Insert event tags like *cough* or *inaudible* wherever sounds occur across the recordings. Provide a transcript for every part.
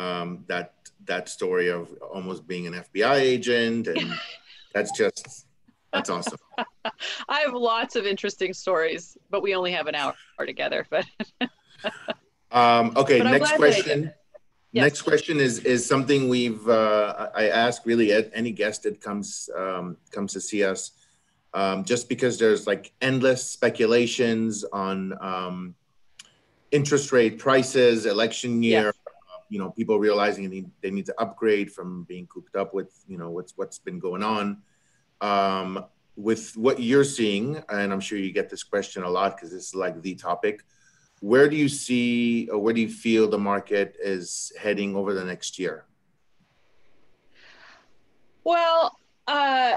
um, that that story of almost being an FBI agent, and *laughs* that's just that's awesome. *laughs* I have lots of interesting stories, but we only have an hour together. But *laughs* um, okay, but next question. Yes. Next question is is something we've uh, I ask really any guest that comes um, comes to see us, um, just because there's like endless speculations on um, interest rate prices, election year. Uh, you know, people realizing they need, they need to upgrade from being cooped up with you know what's what's been going on. Um, with what you're seeing, and I'm sure you get this question a lot because this is like the topic where do you see or where do you feel the market is heading over the next year? Well, uh,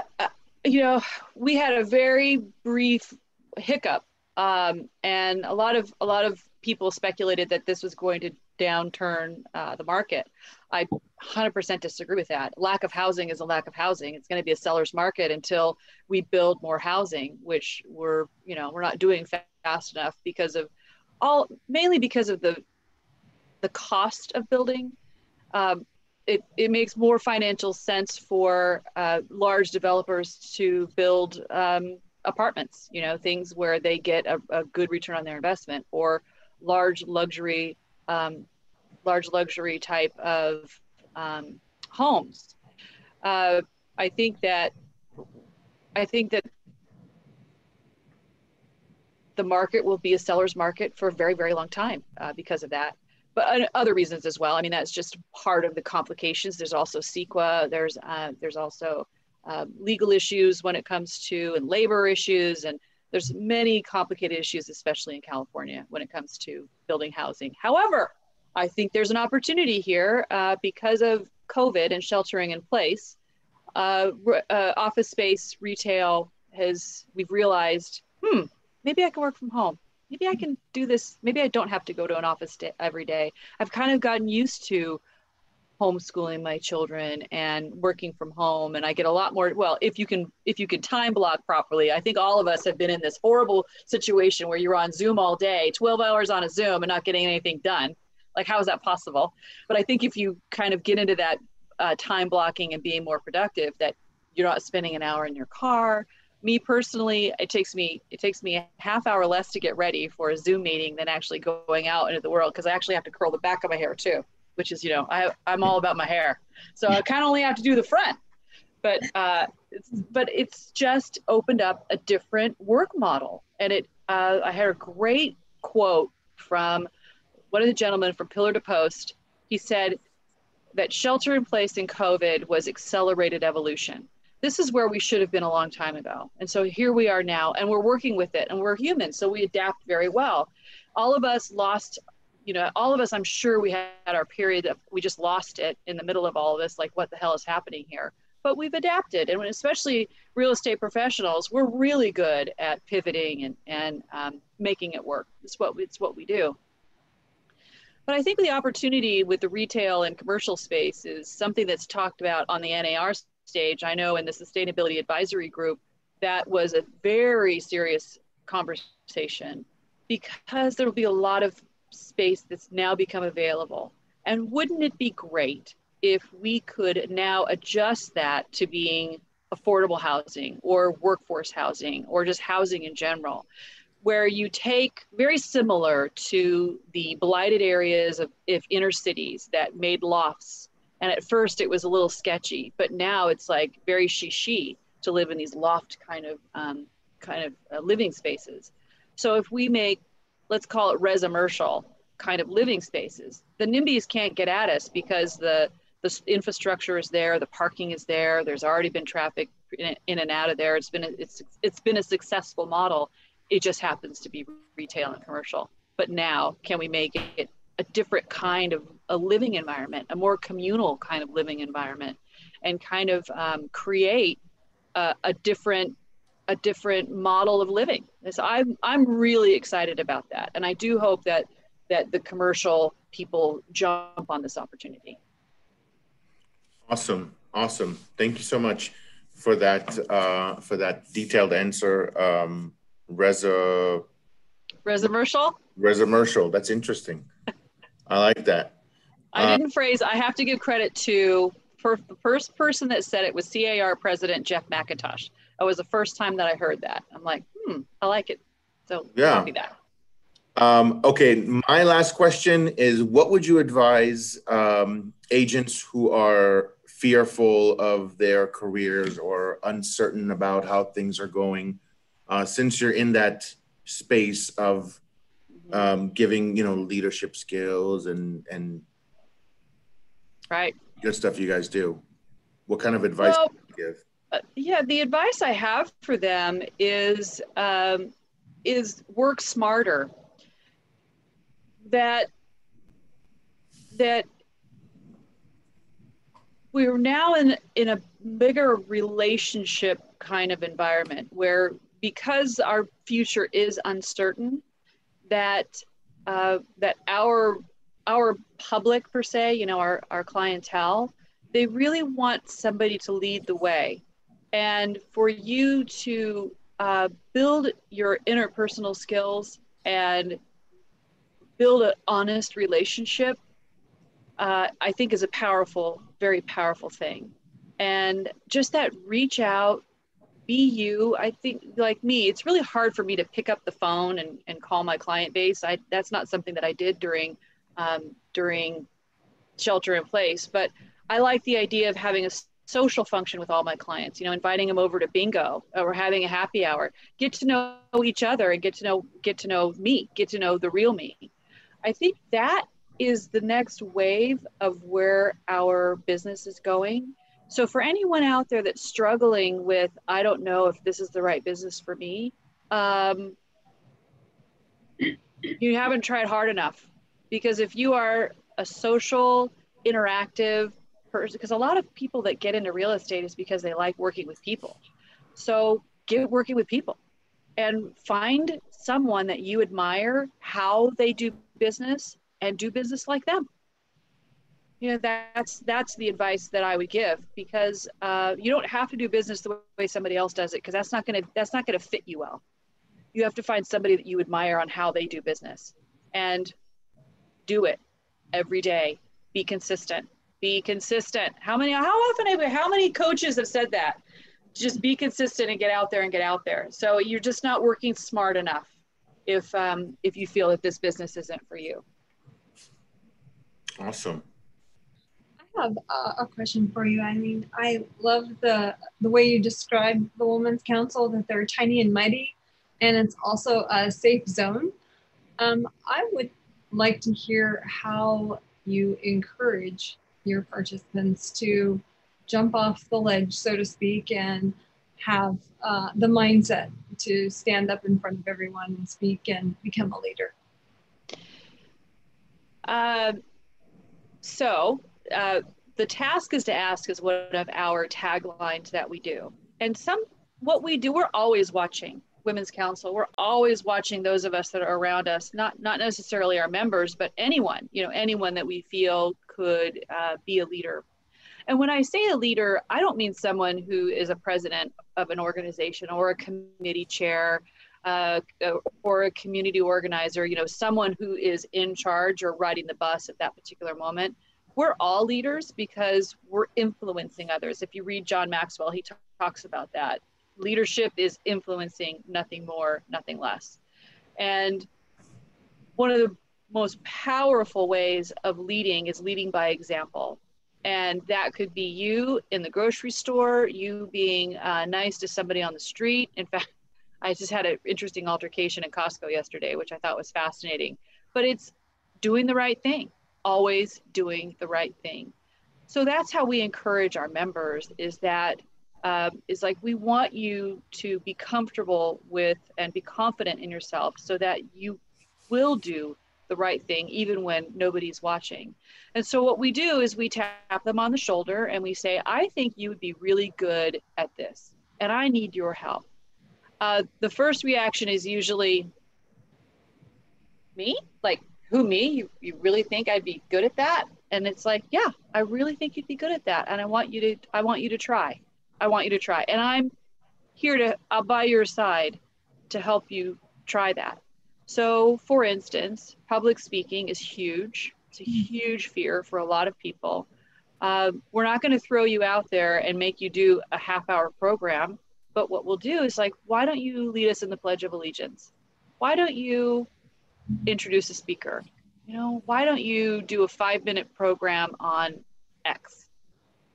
you know, we had a very brief hiccup, um, and a lot of a lot of people speculated that this was going to downturn uh, the market. I 100% disagree with that. Lack of housing is a lack of housing. It's going to be a seller's market until we build more housing, which we're you know we're not doing fast enough because of all mainly because of the the cost of building. Um, it, it makes more financial sense for uh, large developers to build um, apartments, you know, things where they get a, a, good return on their investment or large luxury, um, large luxury type of um, homes. Uh, I think that I think that the market will be a seller's market for a very, very long time uh, because of that. But uh, other reasons as well. I mean, that's just part of the complications. There's also CEQA. There's uh, there's also um, legal issues when it comes to and labor issues, and there's many complicated issues, especially in California, when it comes to building housing. However, I think there's an opportunity here uh, because of COVID and sheltering in place. Uh, uh, office space retail has we've realized, hmm, maybe I can work from home. Maybe I can do this. Maybe I don't have to go to an office day, every day. I've kind of gotten used to homeschooling my children and working from home and i get a lot more well if you can if you can time block properly i think all of us have been in this horrible situation where you're on zoom all day 12 hours on a zoom and not getting anything done. Like how is that possible? But i think if you kind of get into that uh, time blocking and being more productive that you're not spending an hour in your car. Me personally, it takes me it takes me a half hour less to get ready for a Zoom meeting than actually going out into the world because I actually have to curl the back of my hair too, which is you know I I'm all about my hair, so I kind of only have to do the front, but uh, it's, but it's just opened up a different work model, and it uh, I had a great quote from one of the gentlemen from Pillar to Post. He said that shelter in place in COVID was accelerated evolution this is where we should have been a long time ago. And so here we are now, and we're working with it, and we're human, so we adapt very well. All of us lost, you know, all of us, I'm sure we had our period that we just lost it in the middle of all of this, like what the hell is happening here? But we've adapted, and especially real estate professionals, we're really good at pivoting and, and um, making it work. It's what, it's what we do. But I think the opportunity with the retail and commercial space is something that's talked about on the NAR stage, I know in the Sustainability Advisory Group, that was a very serious conversation because there will be a lot of space that's now become available. And wouldn't it be great if we could now adjust that to being affordable housing or workforce housing or just housing in general, where you take very similar to the blighted areas of if inner cities that made lofts and at first it was a little sketchy, but now it's like very shishi to live in these loft kind of um, kind of uh, living spaces. So if we make, let's call it residential kind of living spaces, the NIMBYs can't get at us because the the infrastructure is there, the parking is there. There's already been traffic in, in and out of there. It's been a, it's it's been a successful model. It just happens to be retail and commercial. But now, can we make it a different kind of a living environment, a more communal kind of living environment, and kind of um, create a, different a different model of living. So I'm I'm really excited about that, and I do hope that that the commercial people jump on this opportunity. Awesome, awesome. Thank you so much for that uh, for that detailed answer. Um, Reza. Resermercial. That's interesting. I like that. I uh, didn't phrase. I have to give credit to for the first person that said it was CAR President Jeff McIntosh. That was the first time that I heard that. I'm like, hmm, I like it. So yeah. That. Um, okay, my last question is: What would you advise um, agents who are fearful of their careers or uncertain about how things are going? Uh, since you're in that space of um, giving, you know, leadership skills and and right good stuff you guys do. What kind of advice well, give? Uh, yeah, the advice I have for them is um, is work smarter. That that we're now in in a bigger relationship kind of environment where because our future is uncertain that uh, that our our public per se, you know, our, our clientele, they really want somebody to lead the way. And for you to uh, build your interpersonal skills and build an honest relationship, uh, I think is a powerful, very powerful thing. And just that reach out, be you. I think, like me, it's really hard for me to pick up the phone and, and call my client base. I, that's not something that I did during um, during shelter in place. But I like the idea of having a social function with all my clients, you know, inviting them over to bingo or having a happy hour, get to know each other and get to know, get to know me, get to know the real me. I think that is the next wave of where our business is going. So for anyone out there that's struggling with, I don't know if this is the right business for me, um, you haven't tried hard enough because if you are a social interactive person because a lot of people that get into real estate is because they like working with people so get working with people and find someone that you admire how they do business and do business like them you know that's that's the advice that i would give because uh, you don't have to do business the way somebody else does it because that's not going to that's not going to fit you well you have to find somebody that you admire on how they do business and do it every day. Be consistent. Be consistent. How many? How often? Have, how many coaches have said that? Just be consistent and get out there and get out there. So you're just not working smart enough if um, if you feel that this business isn't for you. Awesome. I have a question for you. I mean, I love the the way you describe the Women's Council that they're tiny and mighty, and it's also a safe zone. Um, I would like to hear how you encourage your participants to jump off the ledge, so to speak, and have uh, the mindset to stand up in front of everyone and speak and become a leader? Uh, so, uh, the task is to ask is one of our taglines that we do. And some, what we do, we're always watching women's council we're always watching those of us that are around us not not necessarily our members but anyone you know anyone that we feel could uh, be a leader. And when i say a leader i don't mean someone who is a president of an organization or a committee chair uh, or a community organizer you know someone who is in charge or riding the bus at that particular moment. We're all leaders because we're influencing others. If you read john maxwell he t- talks about that. Leadership is influencing nothing more, nothing less. And one of the most powerful ways of leading is leading by example. And that could be you in the grocery store, you being uh, nice to somebody on the street. In fact, *laughs* I just had an interesting altercation at Costco yesterday, which I thought was fascinating. But it's doing the right thing, always doing the right thing. So that's how we encourage our members is that uh, is like we want you to be comfortable with and be confident in yourself so that you will do the right thing even when nobody's watching. And so what we do is we tap them on the shoulder and we say, I think you would be really good at this and I need your help. Uh, the first reaction is usually, me? Like, who, me? You, you really think I'd be good at that? And it's like, yeah, I really think you'd be good at that. And I want you to, I want you to try. I want you to try. And I'm here to, I'll by your side to help you try that. So, for instance, public speaking is huge It's a huge fear for a lot of people. Uh, we're not going to throw you out there and make you do a half hour program. But what we'll do is like, why don't you lead us in the Pledge of Allegiance? Why don't you introduce a speaker? You know, why don't you do a five minute program on X?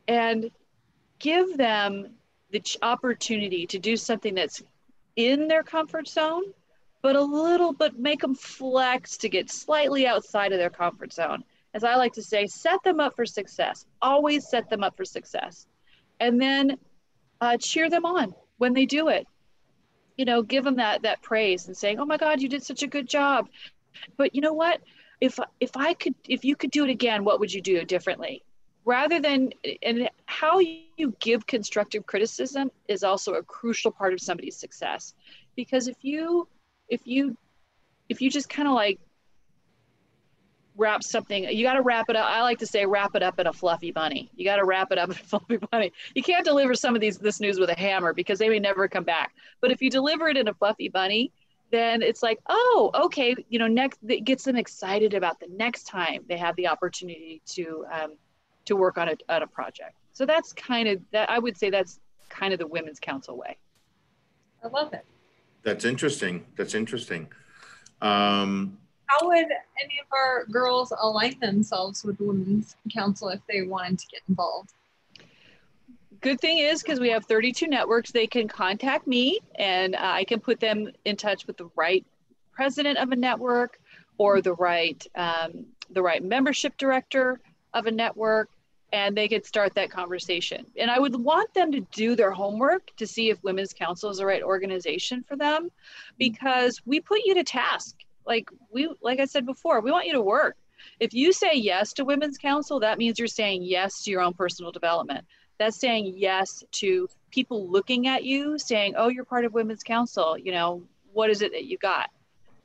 And give them the opportunity to do something that's in their comfort zone, but a little, but make them flex to get slightly outside of their comfort zone. As I like to say, set them up for success. Always set them up for success. And then uh, cheer them on when they do it. You know, give them that that praise and saying, "Oh my God, you did such a good job." But you know what? If if I could, if you could do it again, what would you do differently? rather than and how you give constructive criticism is also a crucial part of somebody's success because if you if you if you just kind of like wrap something you got to wrap it up i like to say wrap it up in a fluffy bunny you got to wrap it up *laughs* in a fluffy bunny you can't deliver some of these this news with a hammer because they may never come back but if you deliver it in a fluffy bunny then it's like oh okay you know next it gets them excited about the next time they have the opportunity to um, to work on a, on a project. So that's kind of that. I would say that's kind of the Women's Council way. I love it. That's interesting. That's interesting. Um, How would any of our girls align themselves with the Women's Council if they wanted to get involved? Good thing is because we have 32 networks, they can contact me and uh, I can put them in touch with the right president of a network or the right um, the right membership director of a network and they could start that conversation. And I would want them to do their homework to see if Women's Council is the right organization for them mm-hmm. because we put you to task. Like we like I said before, we want you to work. If you say yes to Women's Council, that means you're saying yes to your own personal development. That's saying yes to people looking at you saying, "Oh, you're part of Women's Council, you know, what is it that you got?"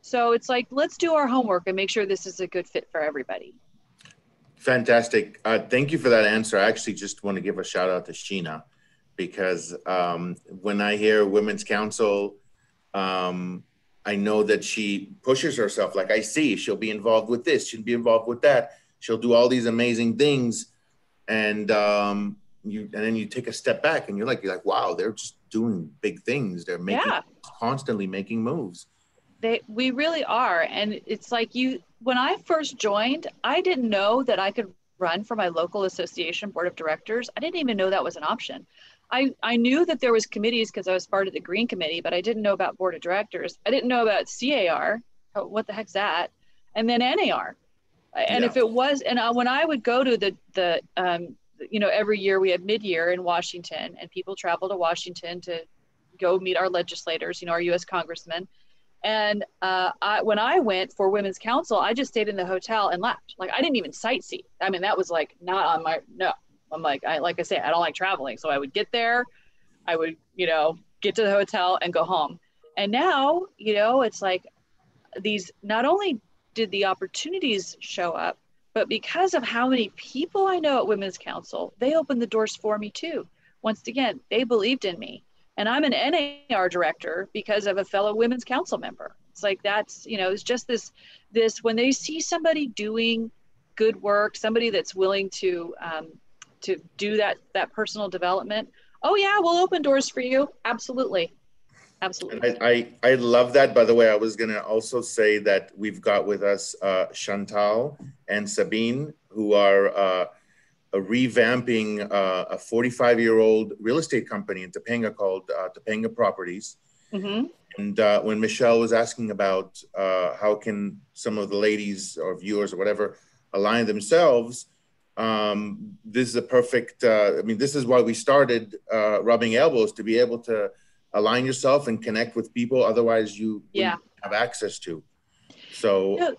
So it's like, let's do our homework and make sure this is a good fit for everybody. Fantastic. Uh, thank you for that answer. I actually just want to give a shout out to Sheena because um, when I hear Women's Council, um, I know that she pushes herself. Like I see, she'll be involved with this, she'll be involved with that. She'll do all these amazing things, and um, you and then you take a step back and you're like, you're like, wow, they're just doing big things. They're making yeah. constantly making moves. They we really are, and it's like you when I first joined, I didn't know that I could run for my local association board of directors. I didn't even know that was an option. I, I knew that there was committees because I was part of the green committee, but I didn't know about board of directors. I didn't know about CAR. What the heck's that? And then NAR. And yeah. if it was, and uh, when I would go to the, the um, you know, every year we had mid-year in Washington and people travel to Washington to go meet our legislators, you know, our U.S. congressmen. And uh, I, when I went for Women's Council, I just stayed in the hotel and left. Like I didn't even sightsee. I mean, that was like not on my no. I'm like I like I say, I don't like traveling, so I would get there, I would you know get to the hotel and go home. And now you know it's like these. Not only did the opportunities show up, but because of how many people I know at Women's Council, they opened the doors for me too. Once again, they believed in me and I'm an NAR director because of a fellow women's council member. It's like that's you know it's just this this when they see somebody doing good work, somebody that's willing to um, to do that that personal development. Oh yeah, we'll open doors for you. Absolutely, absolutely. I I, I love that. By the way, I was gonna also say that we've got with us uh, Chantal and Sabine, who are. Uh, revamping uh, a 45 year old real estate company in Topanga called uh, Topanga Properties. Mm-hmm. And uh, when Michelle was asking about uh, how can some of the ladies or viewers or whatever align themselves, um, this is a perfect. Uh, I mean, this is why we started uh, rubbing elbows to be able to align yourself and connect with people. Otherwise, you yeah. have access to. So,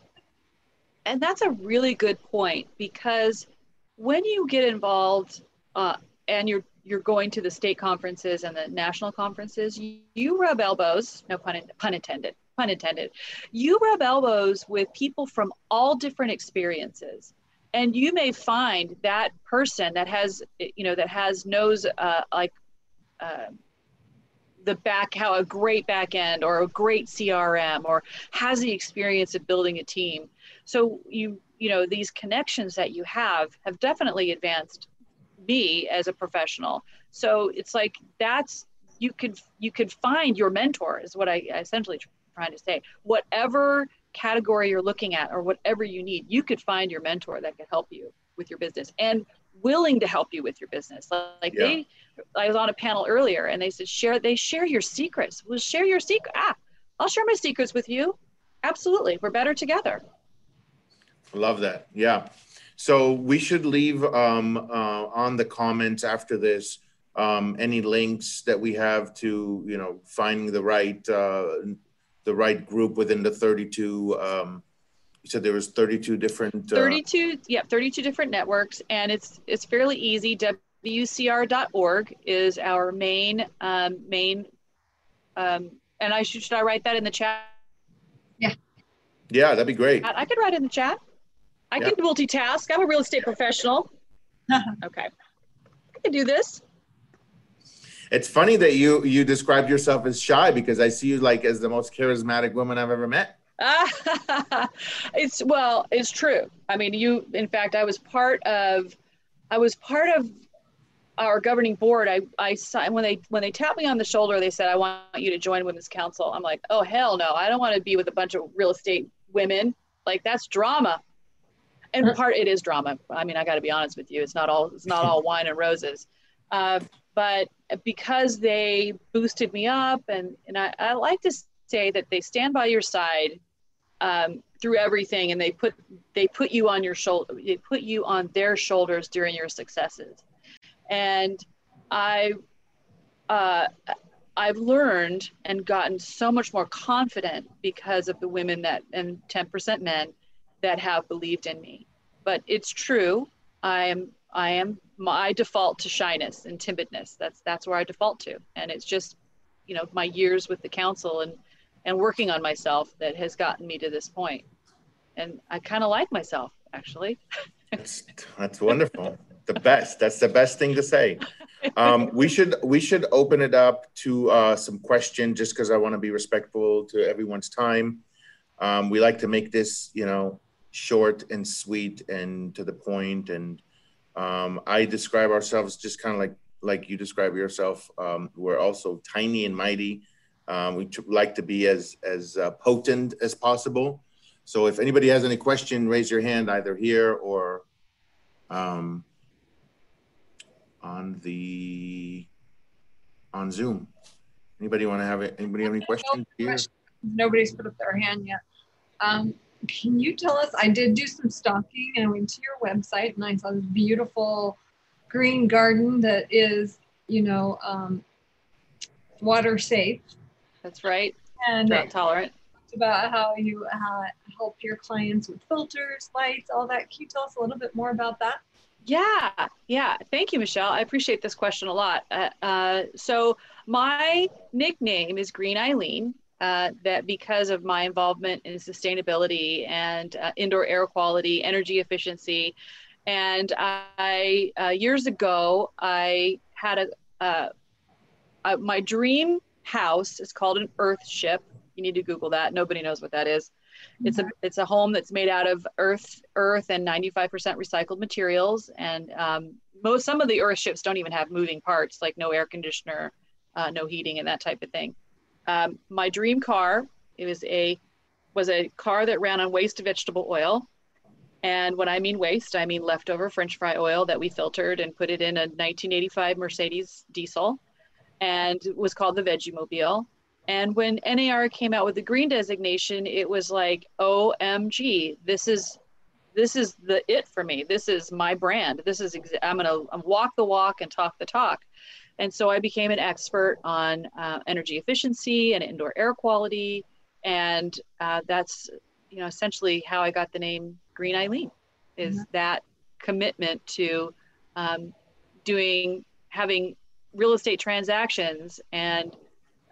and that's a really good point because when you get involved uh, and you're you're going to the state conferences and the national conferences, you, you rub elbows, no pun, pun intended, pun intended. You rub elbows with people from all different experiences. And you may find that person that has, you know, that has knows uh, like uh, the back, how a great back end or a great CRM or has the experience of building a team. So you you know these connections that you have have definitely advanced me as a professional. So it's like that's you could you could find your mentor is what i essentially trying to say. Whatever category you're looking at or whatever you need you could find your mentor that could help you with your business and willing to help you with your business. Like yeah. they i was on a panel earlier and they said share they share your secrets. Well share your secret ah i'll share my secrets with you. Absolutely we're better together Love that. Yeah. So we should leave um, uh, on the comments after this um, any links that we have to you know finding the right uh, the right group within the 32. Um, you said there was 32 different. Uh, 32. Yeah, 32 different networks, and it's it's fairly easy. WCR.org is our main um, main. Um, and I should should I write that in the chat? Yeah. Yeah, that'd be great. I could write in the chat. I yep. can multitask. I'm a real estate professional. *laughs* okay. I can do this. It's funny that you you described yourself as shy because I see you like as the most charismatic woman I've ever met. *laughs* it's well, it's true. I mean, you in fact I was part of I was part of our governing board. I I when they when they tapped me on the shoulder, they said I want you to join women's council. I'm like, "Oh hell no. I don't want to be with a bunch of real estate women. Like that's drama." And part it is drama. I mean, I got to be honest with you. It's not all it's not *laughs* all wine and roses. Uh, but because they boosted me up, and and I, I like to say that they stand by your side um, through everything, and they put they put you on your shoulder. They put you on their shoulders during your successes, and I. Uh, I've learned and gotten so much more confident because of the women that and 10% men that have believed in me. But it's true. I am I am my default to shyness and timidness. That's that's where I default to. And it's just, you know, my years with the council and and working on myself that has gotten me to this point. And I kind of like myself actually. that's that's wonderful. the best. That's the best thing to say. Um, we should we should open it up to uh, some questions just because I want to be respectful to everyone's time. Um, we like to make this, you know, short and sweet and to the point. And um, I describe ourselves just kind of like like you describe yourself. Um, we're also tiny and mighty. Um, we like to be as as uh, potent as possible. So if anybody has any question, raise your hand either here or um, on the on Zoom. Anybody want to have it? Anybody have any questions? Here? Nobody's put up their hand yet. Can you tell us? I did do some stalking and I went to your website and I saw this beautiful green garden that is, you know, um, water safe. That's right. And drought tolerant. About how you uh, help your clients with filters, lights, all that. Can you tell us a little bit more about that? Yeah, yeah. Thank you, Michelle. I appreciate this question a lot. Uh, uh, so my nickname is Green Eileen, uh, that because of my involvement in sustainability and uh, indoor air quality, energy efficiency, and I uh, years ago I had a my dream house is called an Earth ship. You need to Google that. Nobody knows what that is. It's a mm-hmm. it's a home that's made out of earth earth and 95% recycled materials. And um, most some of the Earth ships don't even have moving parts, like no air conditioner, uh, no heating, and that type of thing. Um, my dream car it was a was a car that ran on waste vegetable oil. And when I mean waste, I mean leftover French fry oil that we filtered and put it in a 1985 Mercedes diesel, and it was called the Veggie Mobile. And when NAR came out with the green designation, it was like, OMG, this is this is the it for me. This is my brand. This is I'm gonna walk the walk and talk the talk. And so I became an expert on uh, energy efficiency and indoor air quality. And uh, that's, you know, essentially how I got the name Green Eileen is mm-hmm. that commitment to um, doing, having real estate transactions and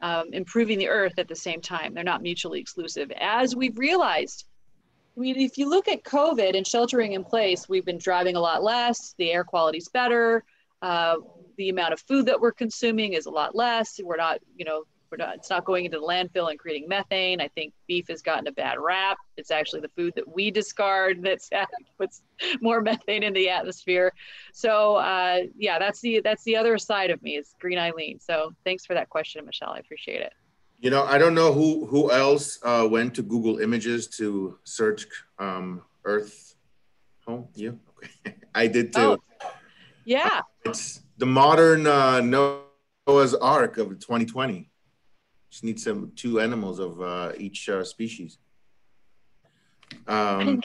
um, improving the earth at the same time. They're not mutually exclusive. As we've realized, I mean, if you look at COVID and sheltering in place, we've been driving a lot less, the air quality's better. Uh, the amount of food that we're consuming is a lot less. We're not, you know, we're not, it's not going into the landfill and creating methane. I think beef has gotten a bad rap. It's actually the food that we discard that's puts more methane in the atmosphere. So uh, yeah, that's the that's the other side of me is Green Eileen. So thanks for that question, Michelle. I appreciate it. You know, I don't know who who else uh, went to Google Images to search um, Earth home. You? Okay. *laughs* I did too. Oh, yeah. It's the modern uh, Noah's Ark of 2020. Just need some two animals of uh, each uh, species. Um,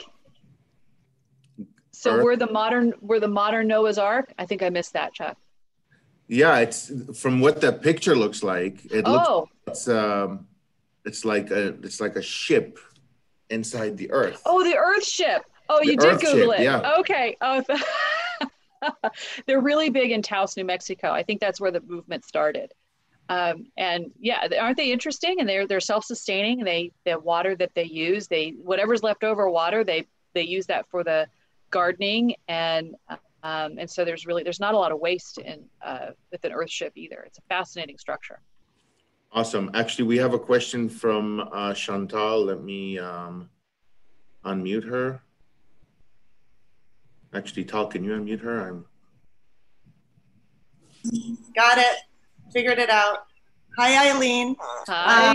so Earth. we're the modern we're the modern Noah's Ark. I think I missed that, Chuck. Yeah, it's from what that picture looks like. It oh. looks it's um it's like a it's like a ship inside the Earth. Oh, the Earth ship. Oh, the you did Google ship, it. Yeah. Okay. Oh, *laughs* *laughs* they're really big in Taos, New Mexico. I think that's where the movement started. Um, and yeah, aren't they interesting? And they're they're self-sustaining. They the water that they use, they whatever's left over water, they they use that for the gardening and um, and so there's really there's not a lot of waste in uh, with an Earthship either. It's a fascinating structure. Awesome. Actually, we have a question from uh, Chantal. Let me um, unmute her. Actually, Tal, can you unmute her? I'm. Got it. Figured it out. Hi, Eileen. Hi. Uh,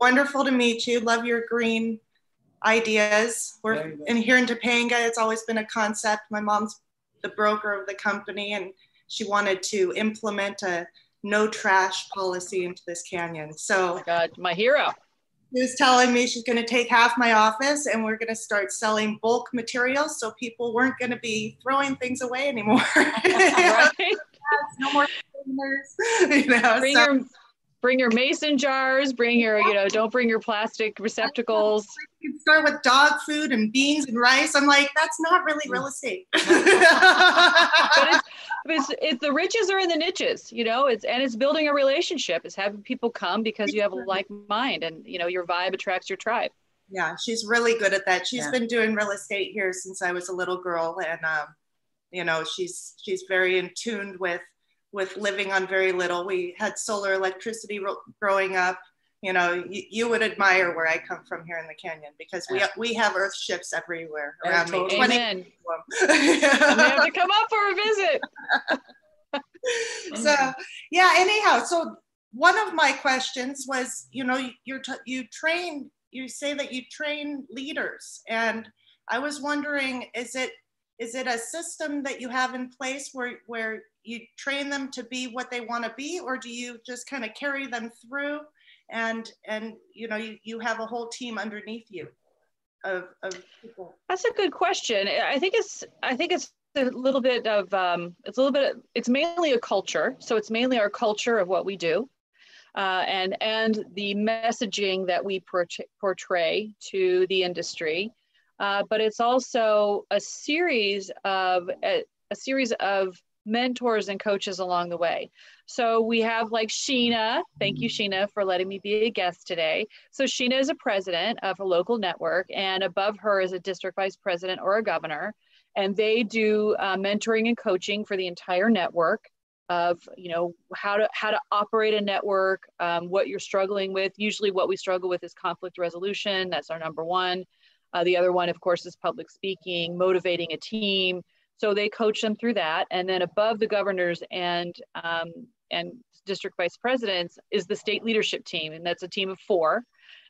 wonderful to meet you. Love your green ideas. We're in here in Topanga. It's always been a concept. My mom's the broker of the company, and she wanted to implement a no trash policy into this canyon. So, oh God, my hero. She was telling me she's going to take half my office and we're going to start selling bulk materials so people weren't going to be throwing things away anymore. *laughs* *laughs* right? no more *laughs* you know, bring so. your bring your mason jars, bring your, you know, don't bring your plastic receptacles. You can start with dog food and beans and rice. I'm like, that's not really real estate. *laughs* but it's, it's, it's, the riches are in the niches, you know, it's, and it's building a relationship. It's having people come because you have a like mind and, you know, your vibe attracts your tribe. Yeah, she's really good at that. She's yeah. been doing real estate here since I was a little girl. And, um, you know, she's, she's very in tuned with with living on very little. We had solar electricity ro- growing up. You know, you, you, would admire where I come from here in the canyon because we we have earth ships everywhere oh, around me. Amen. you have to *laughs* come up for a visit. so mm-hmm. yeah. Anyhow, so one of my questions was, you know, you're t- you train. You say that you train leaders, and I was wondering, is it is it a system that you have in place where where you train them to be what they want to be or do you just kind of carry them through and and you know you, you have a whole team underneath you of, of people? That's a good question. I think it's i think it's a little bit of um, it's a little bit it's mainly a culture. So it's mainly our culture of what we do uh, and and the messaging that we portray to the industry. Uh, but it's also a series of a, a series of mentors and coaches along the way. So we have like Sheena. Thank you, Sheena, for letting me be a guest today. So Sheena is a president of a local network, and above her is a district vice president or a governor. And they do uh, mentoring and coaching for the entire network of you know how to how to operate a network um, what you're struggling with usually what we struggle with is conflict resolution that's our number one uh, the other one of course is public speaking motivating a team so they coach them through that. And then above the governors and, um, and district vice presidents is the state leadership team. And that's a team of four.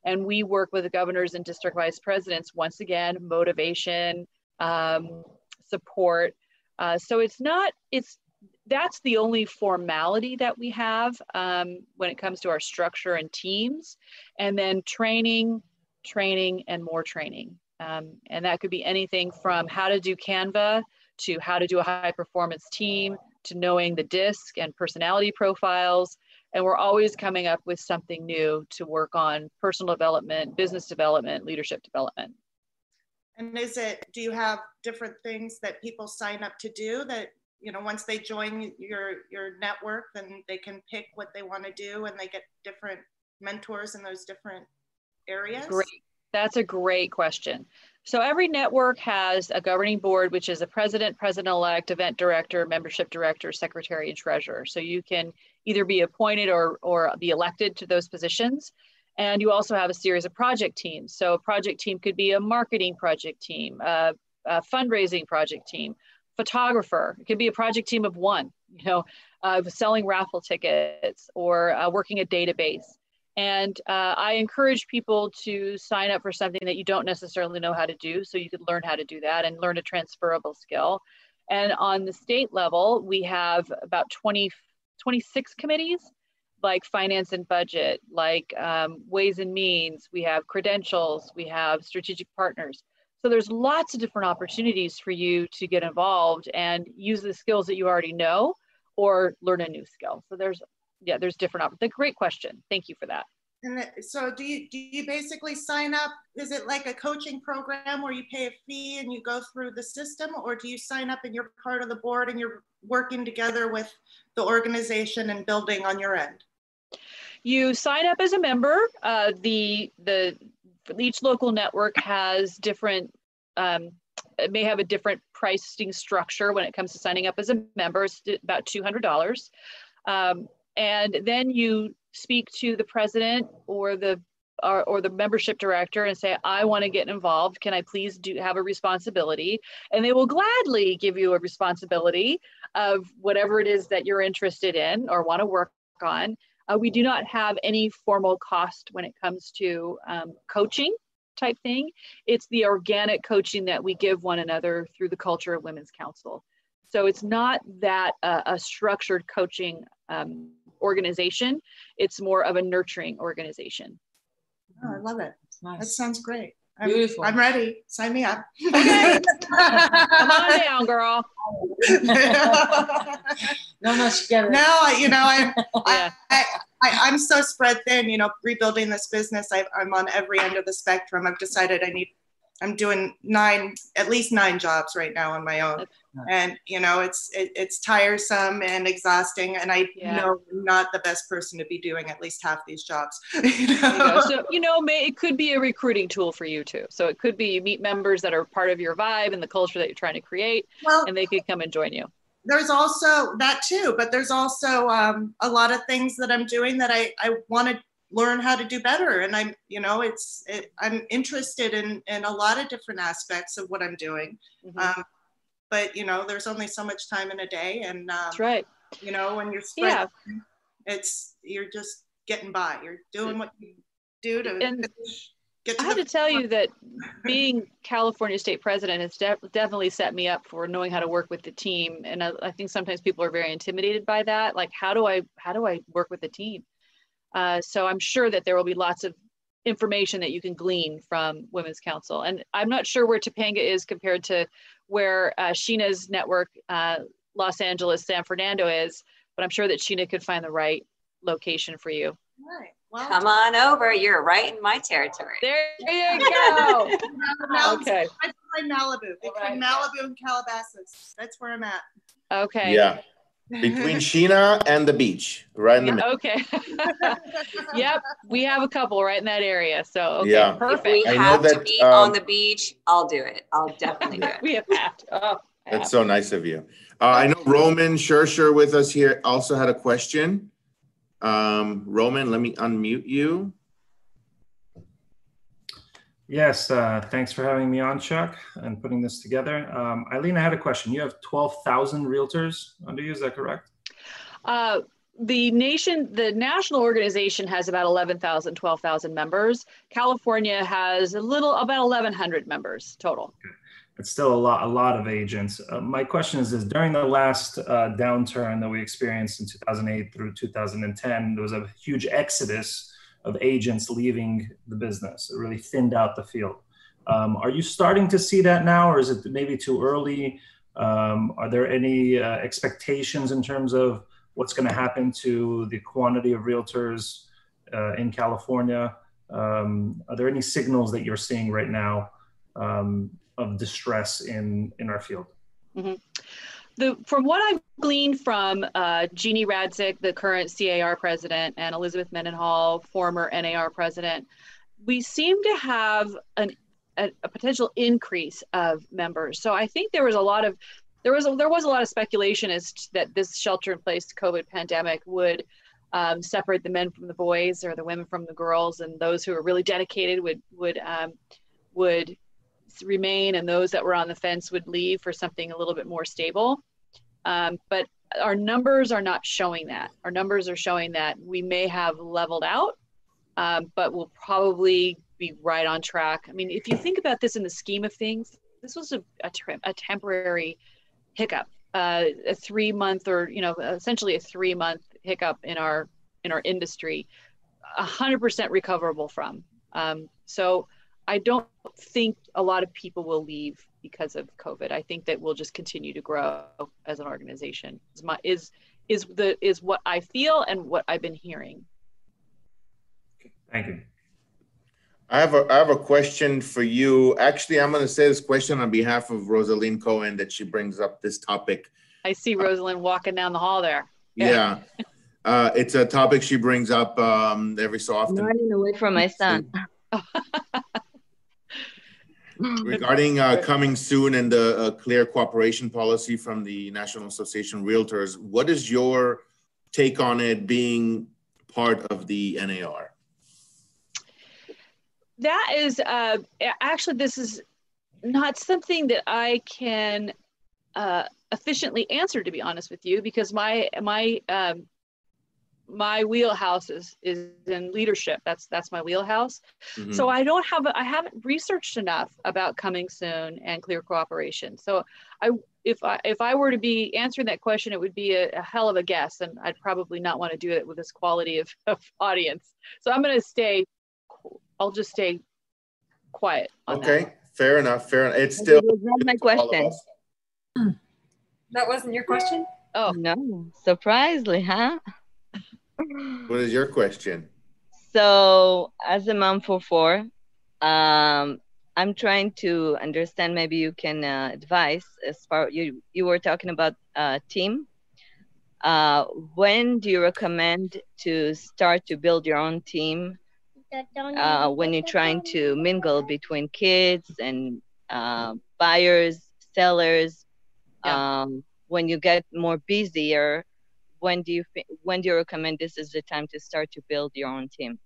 And we work with the governors and district vice presidents, once again, motivation, um, support. Uh, so it's not, it's, that's the only formality that we have um, when it comes to our structure and teams. And then training, training, and more training. Um, and that could be anything from how to do Canva to how to do a high performance team to knowing the disc and personality profiles. And we're always coming up with something new to work on personal development, business development, leadership development. And is it, do you have different things that people sign up to do that, you know, once they join your, your network, then they can pick what they want to do and they get different mentors in those different areas? Great. That's a great question. So every network has a governing board, which is a president, president-elect, event director, membership director, secretary, and treasurer. So you can either be appointed or, or be elected to those positions. And you also have a series of project teams. So a project team could be a marketing project team, a, a fundraising project team, photographer. It could be a project team of one, you know, uh, selling raffle tickets or uh, working a database. And uh, I encourage people to sign up for something that you don't necessarily know how to do, so you could learn how to do that and learn a transferable skill. And on the state level, we have about 20, 26 committees like finance and budget, like um, ways and means, we have credentials, we have strategic partners. So there's lots of different opportunities for you to get involved and use the skills that you already know or learn a new skill. So there's, yeah, there's different options. The great question. Thank you for that. And so do you, do you basically sign up? Is it like a coaching program where you pay a fee and you go through the system or do you sign up and you're part of the board and you're working together with the organization and building on your end? You sign up as a member. Uh, the the each local network has different. Um, it may have a different pricing structure when it comes to signing up as a member. It's about two hundred dollars, um, and then you speak to the president or the or, or, the membership director and say, I want to get involved. Can I please do have a responsibility? And they will gladly give you a responsibility of whatever it is that you're interested in or want to work on. Uh, we do not have any formal cost when it comes to um, coaching type thing. It's the organic coaching that we give one another through the Culture of Women's Council. So it's not that uh, a structured coaching um, organization, it's more of a nurturing organization. Oh, I love it. Nice. That sounds great. I'm, Beautiful. I'm ready. Sign me up. *laughs* Okay. Come on down, girl. *laughs* no, no, she get it. No, you know, *laughs* I, yeah. I, I, am so spread thin, you know, rebuilding this business. I, I'm on every end of the spectrum. I've decided I need, I'm doing nine, at least nine jobs right now on my own. And you know it's it, it's tiresome and exhausting and i yeah. know I'm not the best person to be doing at least half these jobs *laughs* you know? You so you know may, it could be a recruiting tool for you too. So it could be you meet members that are part of your vibe and the culture that you're trying to create well, and they could come and join you. There's also that too but there's also um, a lot of things that i'm doing that i i want to learn how to do better and i'm you know it's it, i'm interested in in a lot of different aspects of what i'm doing mm-hmm. um, but you know there's only so much time in a day and um, that's right you know when you're spread yeah. it's you're just getting by you're doing what you do to and get to I have to tell you that being California state president has de- definitely set me up for knowing how to work with the team. And I, I, think sometimes people are very intimidated by that. Like, how do I how do I work with the team? Uh, so I'm sure that there will be lots of information that you can glean from Women's Council. And I'm not sure where Topanga is compared to where uh, Sheena's network, uh, Los Angeles, San Fernando is, but I'm sure that Sheena could find the right location for you. Right. Well, Come on over. You're right in my territory. There you go. *laughs* okay. I'm Malibu, between right. Malibu and Calabasas. That's where I'm at. Okay. Yeah between *laughs* Sheena and the beach, right in the middle. Okay. *laughs* yep, we have a couple right in that area. So okay, yeah. perfect. If we I have that, to be um, on the beach. I'll do it. I'll definitely do *laughs* it. we have to. Oh, That's so nice of you. Uh, I know Roman Shersher with us here also had a question. Um, Roman, let me unmute you. Yes, uh, thanks for having me on, Chuck, and putting this together. Um, Eileen, I had a question. You have 12,000 realtors under you, is that correct? Uh, the nation, the national organization has about 11,000, 12,000 members. California has a little, about 1,100 members total. Okay. It's still a lot, a lot of agents. Uh, my question is, is during the last uh, downturn that we experienced in 2008 through 2010, there was a huge exodus of agents leaving the business. It really thinned out the field. Um, are you starting to see that now, or is it maybe too early? Um, are there any uh, expectations in terms of what's going to happen to the quantity of realtors uh, in California? Um, are there any signals that you're seeing right now um, of distress in in our field? Mm-hmm the from what I've gleaned from uh, Jeanne Radsick, the current CAR president, and Elizabeth Mendenhall, former NAR president, we seem to have an a, a, potential increase of members. So I think there was a lot of there was a, there was a lot of speculation as to that this shelter in place COVID pandemic would um, separate the men from the boys or the women from the girls, and those who are really dedicated would would um, would remain, and those that were on the fence would leave for something a little bit more stable. Um, but our numbers are not showing that. Our numbers are showing that we may have leveled out, um, but we'll probably be right on track. I mean, if you think about this in the scheme of things, this was a, a, a temporary hiccup, uh, a three month or you know essentially a three month hiccup in our in our industry, hundred percent recoverable from. Um, so I don't think a lot of people will leave because of COVID. I think that we'll just continue to grow as an organization. Is my is is the is what I feel and what I've been hearing. Thank you. I have a I have a question for you. Actually, I'm going to say this question on behalf of Rosalind Cohen that she brings up this topic. I see Rosalind walking down the hall there. Yeah. yeah. Uh, it's a topic she brings up um, every so often. I'm running away from my son. *laughs* Regarding uh, coming soon and the uh, clear cooperation policy from the National Association of Realtors, what is your take on it being part of the NAR? That is uh, actually, this is not something that I can uh, efficiently answer, to be honest with you, because my my um, my wheelhouse is is in leadership. That's that's my wheelhouse. Mm-hmm. so i don't have i haven't researched enough about coming soon and clear cooperation. So i if i if i were to be answering that question it would be a, a hell of a guess and i'd probably not want to do it with this quality of, *laughs* of audience. So i'm going to stay i'll just stay quiet okay that. fair enough fair enough. It's still not my question. *clears throat* that wasn't your question? Oh. No surprisingly huh what is your question? So, as a mom for four, um, I'm trying to understand. Maybe you can uh, advise as far you you were talking about uh, team. Uh, when do you recommend to start to build your own team? Uh, when you're trying to mingle between kids and uh, buyers, sellers, yeah. um, when you get more busier, when do you when do you recommend this is the time to start to build your own team?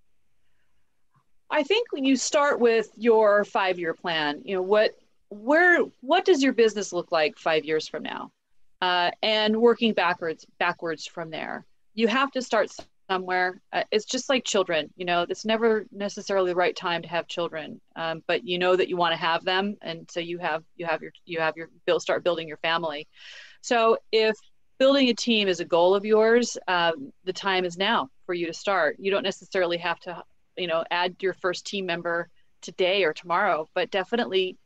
I think when you start with your five year plan, you know what where what does your business look like five years from now, uh, and working backwards backwards from there. You have to start somewhere. Uh, it's just like children, you know. It's never necessarily the right time to have children, um, but you know that you want to have them, and so you have you have your you have your build start building your family. So if building a team is a goal of yours, um, the time is now for you to start. You don't necessarily have to, you know, add your first team member today or tomorrow, but definitely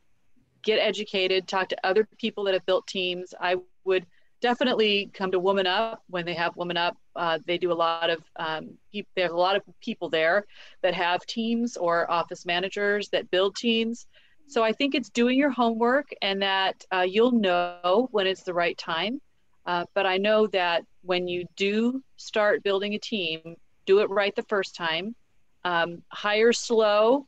get educated, talk to other people that have built teams. I would definitely come to Woman Up when they have Woman Up. Uh, they do a lot of um, there's a lot of people there that have teams or office managers that build teams. So I think it's doing your homework and that uh, you'll know when it's the right time uh, but I know that when you do start building a team, do it right the first time. Um, hire slow,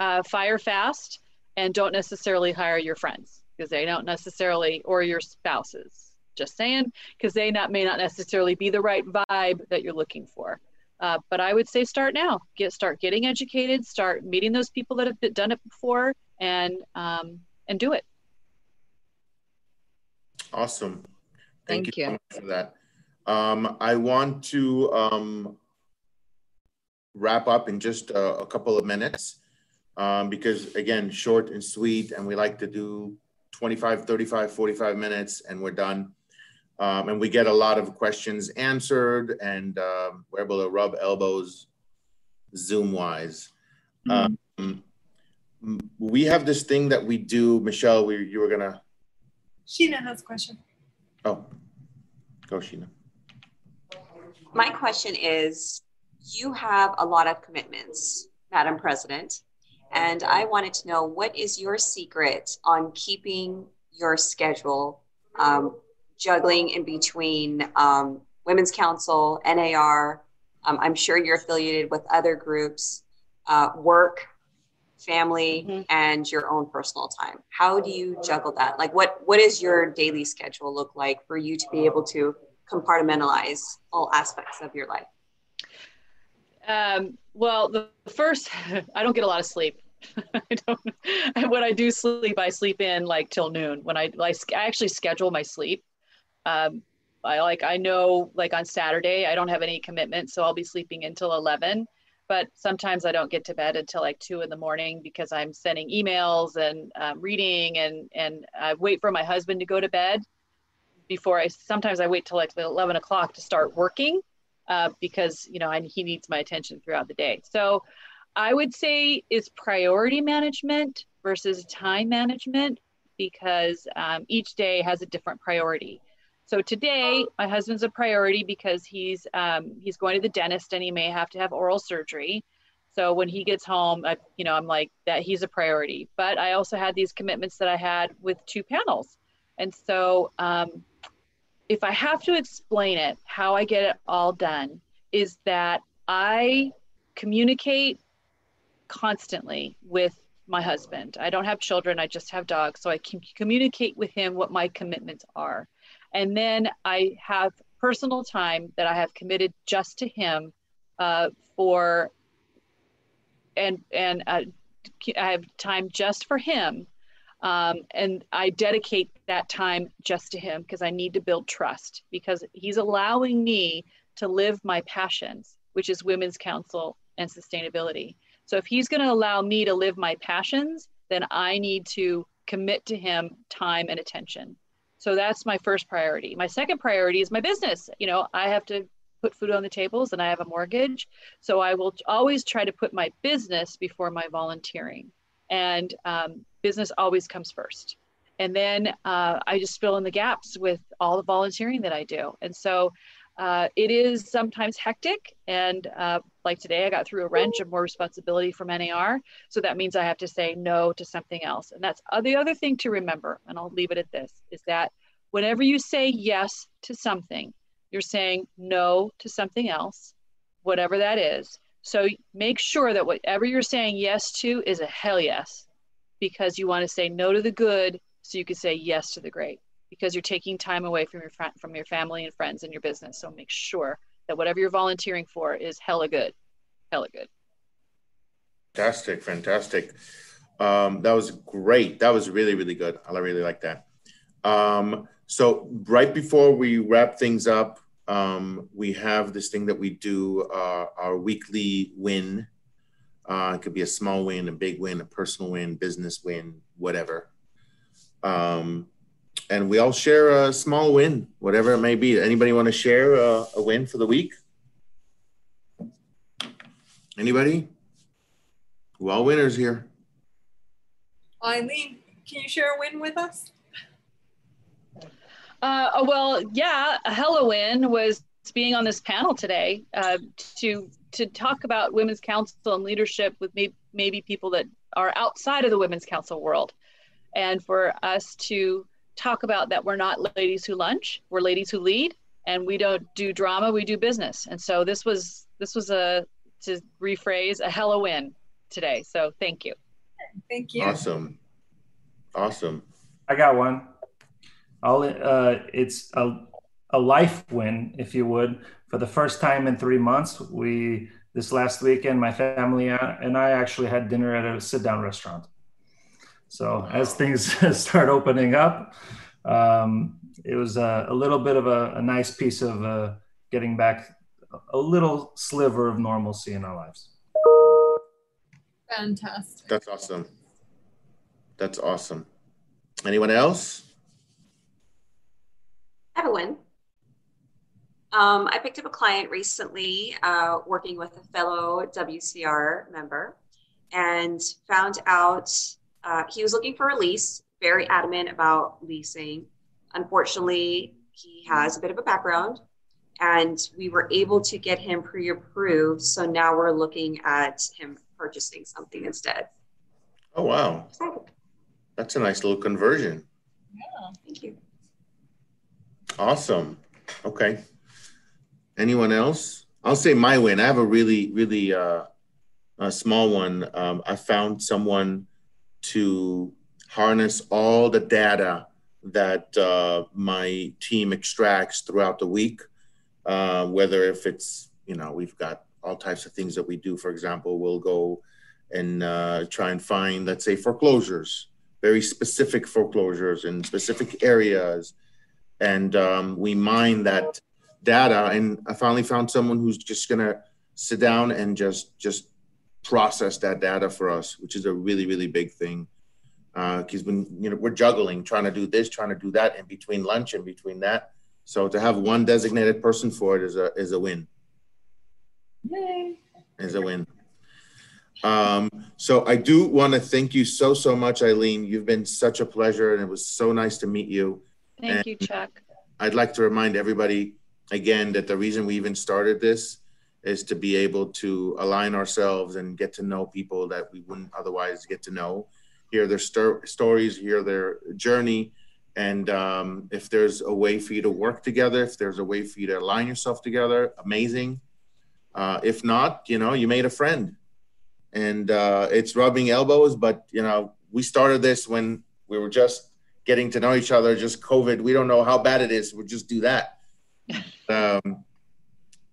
uh, fire fast, and don't necessarily hire your friends because they don't necessarily, or your spouses. Just saying, because they not may not necessarily be the right vibe that you're looking for. Uh, but I would say start now. Get start getting educated. Start meeting those people that have done it before, and um, and do it. Awesome. Thank, Thank you, you. for that. Um, I want to um, wrap up in just a, a couple of minutes um, because again, short and sweet, and we like to do 25, 35, 45 minutes and we're done. Um, and we get a lot of questions answered and uh, we're able to rub elbows Zoom wise. Mm -hmm. we have this thing that we do, Michelle, we, you were gonna. Sheena has a question. Oh, go Sheena. My question is, you have a lot of commitments, Madam President, and I wanted to know what is your secret on keeping your schedule, um, juggling in between um, Women's Council, NAR. Um, I'm sure you're affiliated with other groups, uh, work, family, mm-hmm. and your own personal time. How do you juggle that? Like, what what is your daily schedule look like for you to be able to compartmentalize all aspects of your life? Um, well, the first, *laughs* I don't get a lot of sleep. *laughs* I don't. When I do sleep, I sleep in like till noon. When I like, I actually schedule my sleep. Um, I like I know like on Saturday I don't have any commitments, so I'll be sleeping until eleven. But sometimes I don't get to bed until like two in the morning because I'm sending emails and um, reading, and and I wait for my husband to go to bed before I. Sometimes I wait till like eleven o'clock to start working uh, because you know I, he needs my attention throughout the day. So I would say is priority management versus time management because um, each day has a different priority. So today, my husband's a priority because he's um, he's going to the dentist and he may have to have oral surgery. So when he gets home, I, you know, I'm like that he's a priority. But I also had these commitments that I had with two panels, and so um, if I have to explain it, how I get it all done is that I communicate constantly with my husband. I don't have children, I just have dogs. So I can communicate with him what my commitments are. And then I have personal time that I have committed just to him uh, for, and, and uh, I have time just for him um, and I dedicate that time just to him because I need to build trust because he's allowing me to live my passions, which is women's council and sustainability. So if he's going to allow me to live my passions, then I need to commit to him time and attention. So that's my first priority. My second priority is my business. You know, I have to put food on the tables and I have a mortgage. So I will always try to put my business before my volunteering. And um, business always comes first. And then uh, I just fill in the gaps with all the volunteering that I do. And so uh, it is sometimes hectic. And uh, like today, I got through a wrench of more responsibility from NAR. So that means I have to say no to something else. And that's uh, the other thing to remember, and I'll leave it at this, is that whenever you say yes to something, you're saying no to something else, whatever that is. So make sure that whatever you're saying yes to is a hell yes because you want to say no to the good so you can say yes to the great because you're taking time away from your fr- from your family and friends and your business. So make sure that whatever you're volunteering for is hella good hella good. Fantastic fantastic. Um, that was great. That was really really good. I really like that. Um, so right before we wrap things up um, we have this thing that we do uh, our weekly win. Uh, it could be a small win, a big win, a personal win, business win, whatever. Um, and we all share a small win, whatever it may be. Anybody want to share a, a win for the week? Anybody? We're all winners here. Eileen, can you share a win with us? Uh, oh, well, yeah, a hella win was being on this panel today uh, to to talk about women's council and leadership with maybe, maybe people that are outside of the women's council world and for us to talk about that we're not ladies who lunch we're ladies who lead and we don't do drama we do business. And so this was this was a to rephrase a hella win today. So thank you. Thank you. Awesome. Awesome. I got one. I'll uh it's a, a life win if you would. For the first time in three months, we this last weekend, my family and I actually had dinner at a sit down restaurant. So as things *laughs* start opening up, um, it was a, a, little bit of a, a nice piece of uh, getting back a little sliver of normalcy in our lives. Fantastic. That's awesome. That's awesome. Anyone else? Everyone. Um, I picked up a client recently uh, working with a fellow WCR member and found out uh, he was looking for a lease, very adamant about leasing. Unfortunately, he has a bit of a background and we were able to get him pre approved. So now we're looking at him purchasing something instead. Oh, wow. That's a nice little conversion. Yeah, thank you. Awesome. Okay. Anyone else? I'll say my win. I have a really, really uh, a small one, um, I found someone to harness all the data that uh, my team extracts throughout the week. Uh, whether if it's you know we've got all types of things that we do. For example, we'll go and uh, try and find, let's say, foreclosures, very specific foreclosures in specific areas, and um, we mine that data. And I finally found someone who's just gonna sit down and just just process that data for us, which is a really really big thing. Because uh, when you know we're juggling, trying to do this, trying to do that, in between lunch and between that. So to have one designated person for it is a is a win. Yay! Is a win. Um, so I do want to thank you so so much, Eileen. You've been such a pleasure, and it was so nice to meet you. Thank and you, Chuck. I'd like to remind everybody again that the reason we even started this is to be able to align ourselves and get to know people that we wouldn't otherwise get to know, hear their st- stories, hear their journey, and um, if there's a way for you to work together, if there's a way for you to align yourself together, amazing. Uh, if not, you know, you made a friend, and uh, it's rubbing elbows. But you know, we started this when we were just getting to know each other. Just COVID, we don't know how bad it is. We'll just do that. *laughs* um,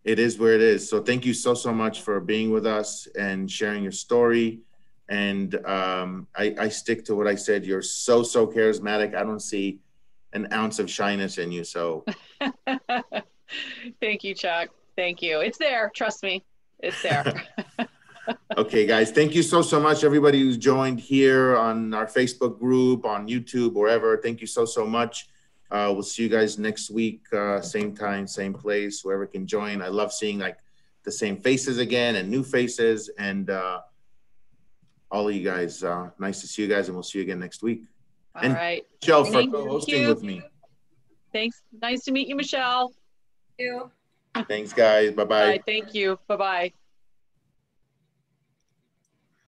it is where it is. So thank you so so much for being with us and sharing your story. And um, I, I stick to what I said. You're so so charismatic. I don't see an ounce of shyness in you. So *laughs* thank you, Chuck. Thank you. It's there. Trust me. It's there. *laughs* *laughs* okay, guys. Thank you so, so much. Everybody who's joined here on our Facebook group, on YouTube, wherever. Thank you so, so much. Uh, we'll see you guys next week, uh, same time, same place, whoever can join. I love seeing like the same faces again and new faces. And uh, all of you guys, uh, nice to see you guys, and we'll see you again next week. All and right. Michelle for co-hosting with me. Thanks. Nice to meet you, Michelle. Thank you. Thanks, guys. Bye-bye. Thank you. Bye-bye.